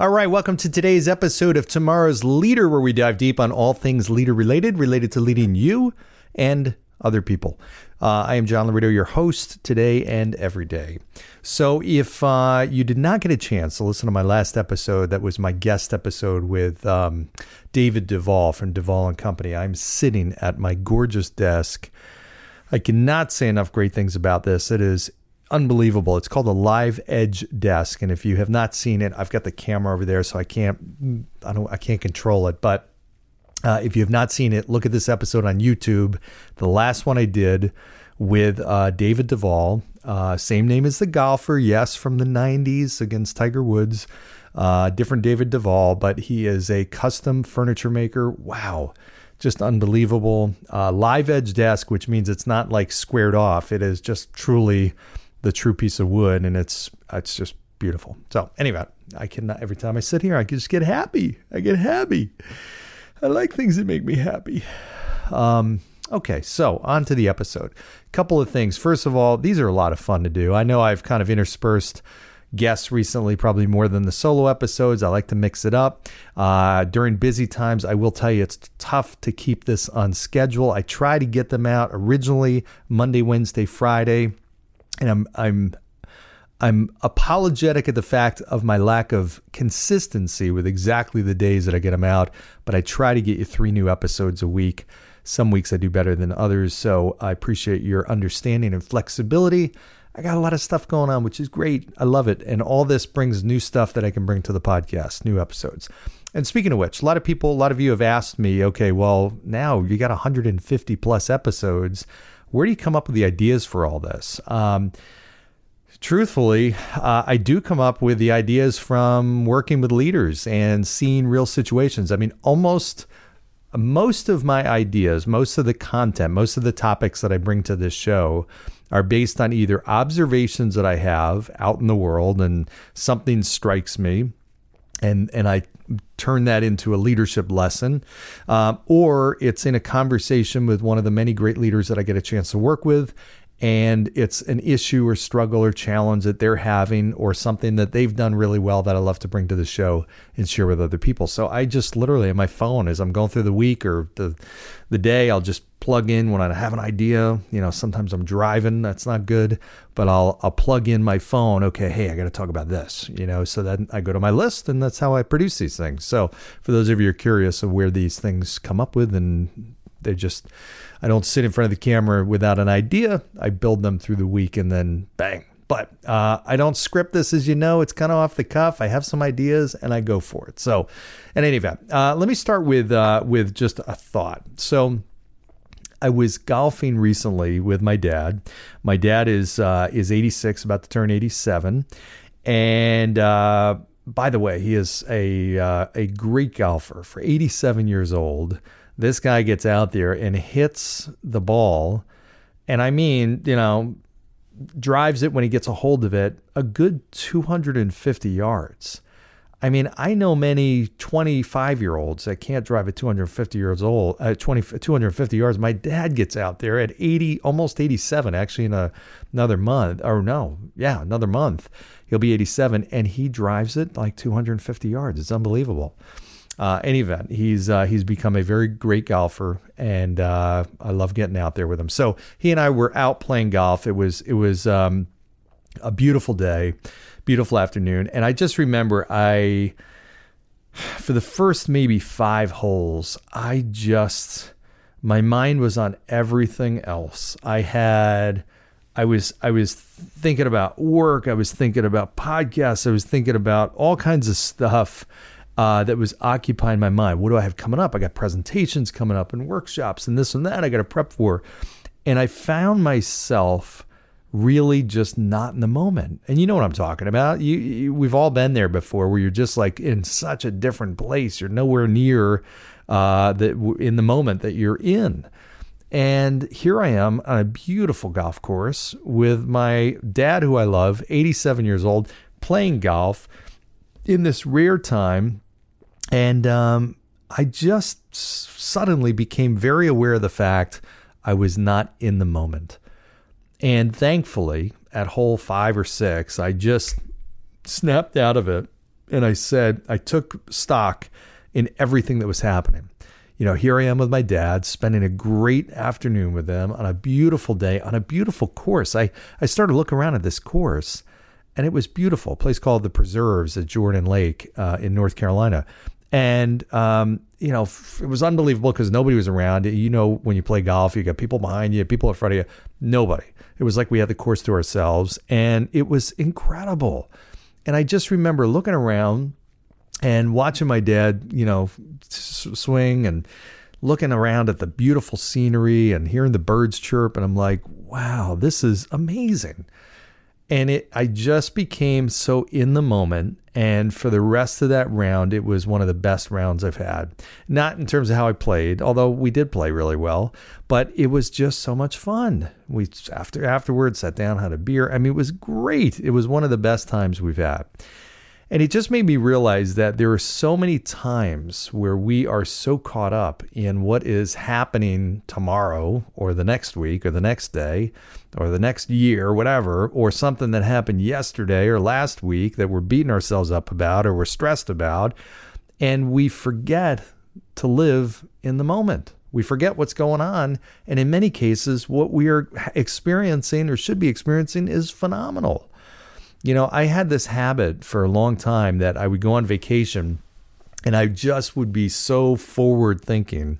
All right, welcome to today's episode of Tomorrow's Leader, where we dive deep on all things leader related, related to leading you and other people. Uh, I am John Laurito, your host today and every day. So, if uh, you did not get a chance to listen to my last episode, that was my guest episode with um, David Duvall from Duvall and Company. I'm sitting at my gorgeous desk. I cannot say enough great things about this. It is unbelievable. It's called a live edge desk, and if you have not seen it, I've got the camera over there, so I can't I don't I can't control it. But uh, if you have not seen it, look at this episode on YouTube. The last one I did with uh, David Duvall, uh, same name as the golfer, yes, from the '90s against Tiger Woods. Uh, different David Duvall, but he is a custom furniture maker. Wow just unbelievable. Uh, live edge desk, which means it's not like squared off. It is just truly the true piece of wood, and it's it's just beautiful. So anyway, I can every time I sit here, I just get happy. I get happy. I like things that make me happy. Um, okay, so on to the episode. Couple of things. First of all, these are a lot of fun to do. I know I've kind of interspersed guests recently, probably more than the solo episodes. I like to mix it up. Uh, during busy times, I will tell you it's tough to keep this on schedule. I try to get them out originally Monday, Wednesday, Friday and I'm I'm I'm apologetic at the fact of my lack of consistency with exactly the days that I get them out, but I try to get you three new episodes a week. Some weeks I do better than others, so I appreciate your understanding and flexibility. I got a lot of stuff going on, which is great. I love it. And all this brings new stuff that I can bring to the podcast, new episodes. And speaking of which, a lot of people, a lot of you have asked me, okay, well, now you got 150 plus episodes where do you come up with the ideas for all this? Um, truthfully, uh, I do come up with the ideas from working with leaders and seeing real situations. I mean, almost most of my ideas, most of the content, most of the topics that I bring to this show are based on either observations that I have out in the world and something strikes me and and I turn that into a leadership lesson, um, or it's in a conversation with one of the many great leaders that I get a chance to work with, and it's an issue or struggle or challenge that they're having or something that they've done really well that I love to bring to the show and share with other people. So I just literally on my phone as I'm going through the week or the the day, I'll just plug in when I have an idea. You know, sometimes I'm driving, that's not good, but I'll I'll plug in my phone. Okay, hey, I got to talk about this. You know, so then I go to my list, and that's how I produce these things. So for those of you who are curious of where these things come up with, and they just I don't sit in front of the camera without an idea. I build them through the week and then bang. But uh, I don't script this, as you know. It's kind of off the cuff. I have some ideas and I go for it. So, in any event, uh, let me start with uh, with just a thought. So, I was golfing recently with my dad. My dad is uh, is 86, about to turn 87, and uh, by the way, he is a uh, a great golfer for 87 years old. This guy gets out there and hits the ball. And I mean, you know, drives it when he gets a hold of it a good 250 yards. I mean, I know many 25 year olds that can't drive at 250 years old, uh, 20, 250 yards. My dad gets out there at 80, almost 87, actually, in a, another month, or no, yeah, another month. He'll be 87, and he drives it like 250 yards. It's unbelievable uh, any event, he's uh, he's become a very great golfer, and uh, I love getting out there with him. So he and I were out playing golf. It was it was um, a beautiful day, beautiful afternoon, and I just remember I for the first maybe five holes, I just my mind was on everything else. I had. I was I was thinking about work. I was thinking about podcasts. I was thinking about all kinds of stuff uh, that was occupying my mind. What do I have coming up? I got presentations coming up and workshops and this and that I got to prep for. And I found myself really just not in the moment. And you know what I'm talking about. You, you, we've all been there before where you're just like in such a different place. You're nowhere near uh, that in the moment that you're in. And here I am on a beautiful golf course with my dad, who I love, 87 years old, playing golf in this rare time. And um, I just suddenly became very aware of the fact I was not in the moment. And thankfully, at hole five or six, I just snapped out of it and I said, I took stock in everything that was happening. You know, here I am with my dad, spending a great afternoon with them on a beautiful day, on a beautiful course. I, I started looking around at this course and it was beautiful. A place called the Preserves at Jordan Lake uh, in North Carolina. And, um, you know, it was unbelievable because nobody was around. You know, when you play golf, you got people behind you, people in front of you, nobody. It was like we had the course to ourselves, and it was incredible. And I just remember looking around and watching my dad, you know, swing and looking around at the beautiful scenery and hearing the birds chirp. And I'm like, wow, this is amazing. And it, I just became so in the moment and for the rest of that round, it was one of the best rounds I've had. Not in terms of how I played, although we did play really well, but it was just so much fun. We after afterwards sat down, had a beer. I mean, it was great. It was one of the best times we've had. And it just made me realize that there are so many times where we are so caught up in what is happening tomorrow or the next week or the next day or the next year whatever, or something that happened yesterday or last week that we're beating ourselves up about or we're stressed about. And we forget to live in the moment. We forget what's going on. And in many cases, what we are experiencing or should be experiencing is phenomenal. You know, I had this habit for a long time that I would go on vacation and I just would be so forward thinking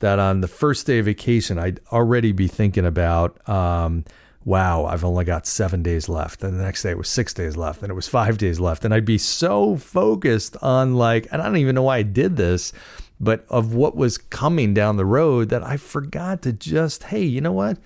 that on the first day of vacation, I'd already be thinking about, um, wow, I've only got seven days left. And the next day it was six days left. And it was five days left. And I'd be so focused on, like, and I don't even know why I did this, but of what was coming down the road that I forgot to just, hey, you know what?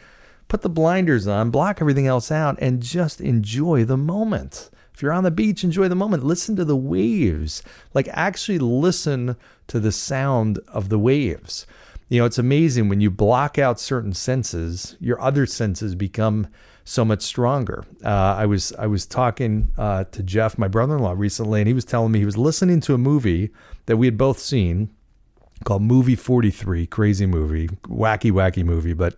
Put the blinders on, block everything else out, and just enjoy the moment. If you're on the beach, enjoy the moment. Listen to the waves. Like, actually listen to the sound of the waves. You know, it's amazing when you block out certain senses, your other senses become so much stronger. Uh, I was I was talking uh, to Jeff, my brother-in-law, recently, and he was telling me he was listening to a movie that we had both seen called Movie 43, crazy movie, wacky wacky movie, but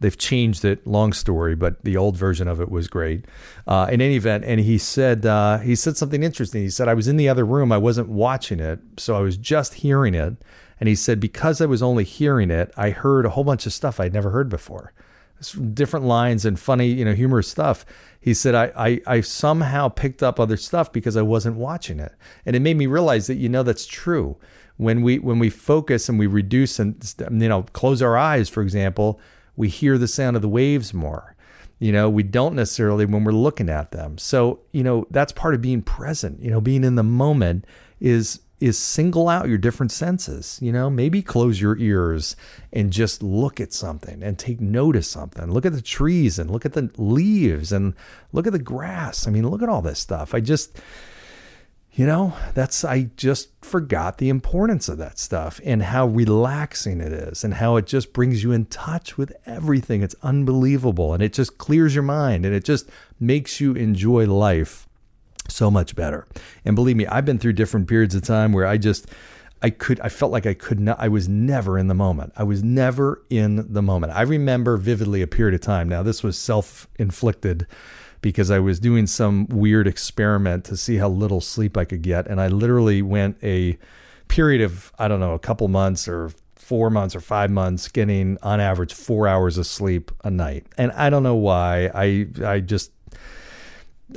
They've changed it. Long story, but the old version of it was great. Uh, in any event, and he said uh, he said something interesting. He said I was in the other room. I wasn't watching it, so I was just hearing it. And he said because I was only hearing it, I heard a whole bunch of stuff I'd never heard before. Different lines and funny, you know, humorous stuff. He said I, I I somehow picked up other stuff because I wasn't watching it, and it made me realize that you know that's true. When we when we focus and we reduce and you know close our eyes, for example we hear the sound of the waves more. You know, we don't necessarily when we're looking at them. So, you know, that's part of being present. You know, being in the moment is is single out your different senses. You know, maybe close your ears and just look at something and take note of something. Look at the trees and look at the leaves and look at the grass. I mean, look at all this stuff. I just you know, that's, I just forgot the importance of that stuff and how relaxing it is and how it just brings you in touch with everything. It's unbelievable. And it just clears your mind and it just makes you enjoy life so much better. And believe me, I've been through different periods of time where I just, I could, I felt like I could not, I was never in the moment. I was never in the moment. I remember vividly a period of time. Now, this was self inflicted because I was doing some weird experiment to see how little sleep I could get. And I literally went a period of, I don't know, a couple months or four months or five months getting on average four hours of sleep a night. And I don't know why. I, I just,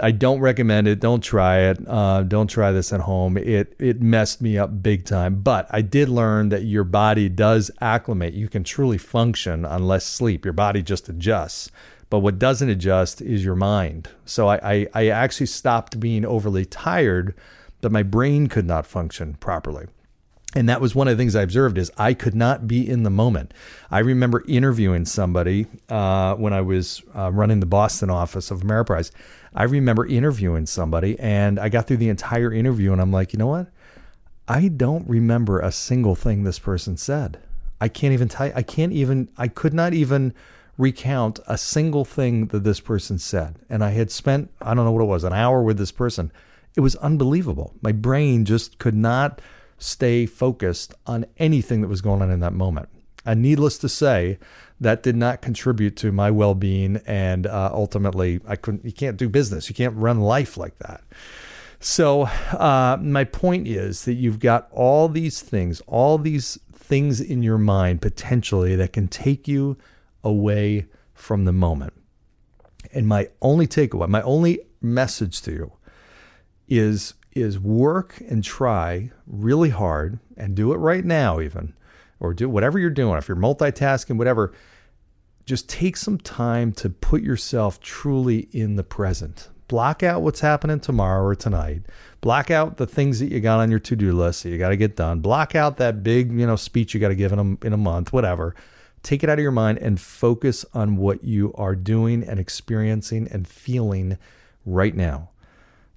I don't recommend it. Don't try it. Uh, don't try this at home. It it messed me up big time. But I did learn that your body does acclimate. You can truly function on less sleep. Your body just adjusts. But what doesn't adjust is your mind. So I, I, I actually stopped being overly tired, but my brain could not function properly. And that was one of the things I observed is I could not be in the moment. I remember interviewing somebody uh, when I was uh, running the Boston office of Ameriprise. I remember interviewing somebody, and I got through the entire interview, and I'm like, you know what? I don't remember a single thing this person said. I can't even tell. I can't even. I could not even recount a single thing that this person said. And I had spent I don't know what it was an hour with this person. It was unbelievable. My brain just could not stay focused on anything that was going on in that moment. And needless to say, that did not contribute to my well-being, and uh, ultimately, I couldn't. You can't do business. You can't run life like that. So, uh, my point is that you've got all these things, all these things in your mind potentially that can take you away from the moment. And my only takeaway, my only message to you is is work and try really hard and do it right now even or do whatever you're doing if you're multitasking whatever just take some time to put yourself truly in the present. Block out what's happening tomorrow or tonight. Block out the things that you got on your to-do list that you got to get done. Block out that big you know speech you got to give in a, in a month whatever take it out of your mind and focus on what you are doing and experiencing and feeling right now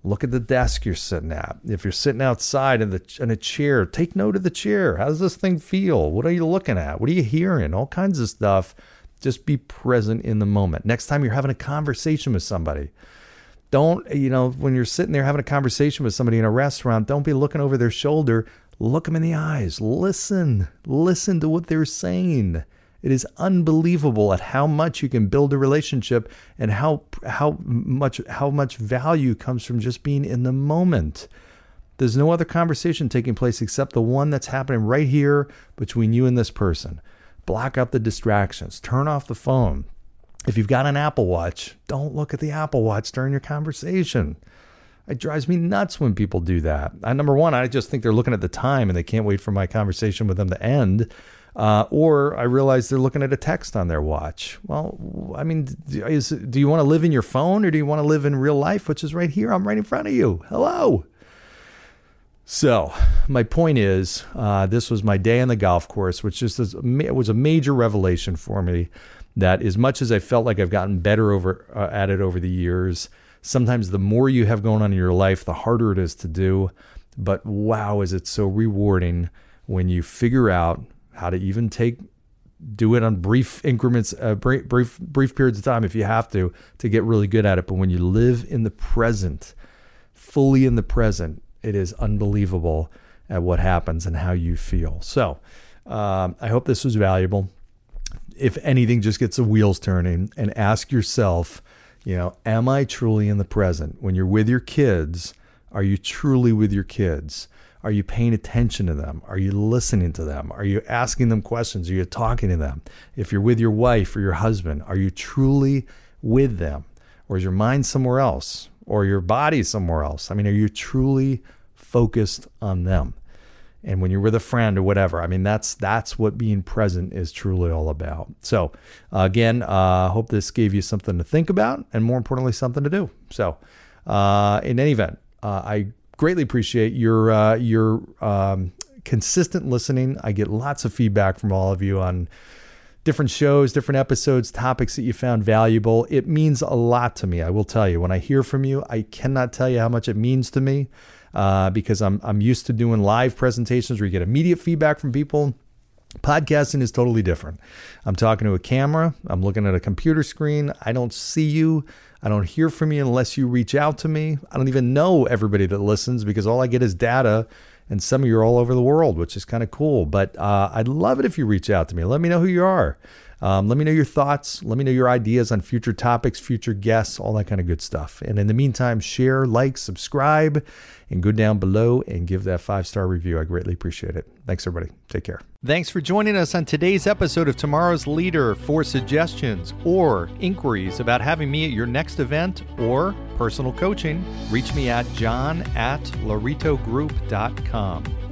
Look at the desk you're sitting at. If you're sitting outside in, the, in a chair, take note of the chair. How does this thing feel? What are you looking at? What are you hearing? All kinds of stuff. Just be present in the moment. Next time you're having a conversation with somebody, don't, you know, when you're sitting there having a conversation with somebody in a restaurant, don't be looking over their shoulder. Look them in the eyes. Listen. Listen to what they're saying. It is unbelievable at how much you can build a relationship and how how much how much value comes from just being in the moment. There's no other conversation taking place except the one that's happening right here between you and this person. Block out the distractions. Turn off the phone. If you've got an Apple Watch, don't look at the Apple Watch during your conversation. It drives me nuts when people do that. I, number one, I just think they're looking at the time and they can't wait for my conversation with them to end. Uh, or I realize they're looking at a text on their watch. Well, I mean, is, do you want to live in your phone or do you want to live in real life, which is right here? I'm right in front of you. Hello. So, my point is, uh, this was my day on the golf course, which just is, was a major revelation for me. That as much as I felt like I've gotten better over uh, at it over the years, sometimes the more you have going on in your life, the harder it is to do. But wow, is it so rewarding when you figure out how to even take do it on brief increments, uh, brief, brief brief periods of time if you have to to get really good at it. But when you live in the present, fully in the present, it is unbelievable at what happens and how you feel. So, um, I hope this was valuable. If anything, just gets the wheels turning and ask yourself, you know, am I truly in the present? When you're with your kids, are you truly with your kids? Are you paying attention to them? Are you listening to them? Are you asking them questions? Are you talking to them? If you're with your wife or your husband, are you truly with them? Or is your mind somewhere else? Or your body somewhere else? I mean, are you truly focused on them? And when you're with a friend or whatever, I mean, that's that's what being present is truly all about. So, uh, again, I uh, hope this gave you something to think about, and more importantly, something to do. So, uh, in any event, uh, I greatly appreciate your uh, your um, consistent listening. I get lots of feedback from all of you on different shows, different episodes, topics that you found valuable. It means a lot to me. I will tell you. When I hear from you, I cannot tell you how much it means to me uh, because I'm I'm used to doing live presentations where you get immediate feedback from people. Podcasting is totally different. I'm talking to a camera, I'm looking at a computer screen, I don't see you. I don't hear from you unless you reach out to me. I don't even know everybody that listens because all I get is data, and some of you are all over the world, which is kind of cool. But uh, I'd love it if you reach out to me. Let me know who you are. Um, let me know your thoughts. Let me know your ideas on future topics, future guests, all that kind of good stuff. And in the meantime, share, like, subscribe, and go down below and give that five star review. I greatly appreciate it. Thanks, everybody. Take care. Thanks for joining us on today's episode of Tomorrow's Leader. For suggestions or inquiries about having me at your next event or personal coaching, reach me at john at lauritogroup.com.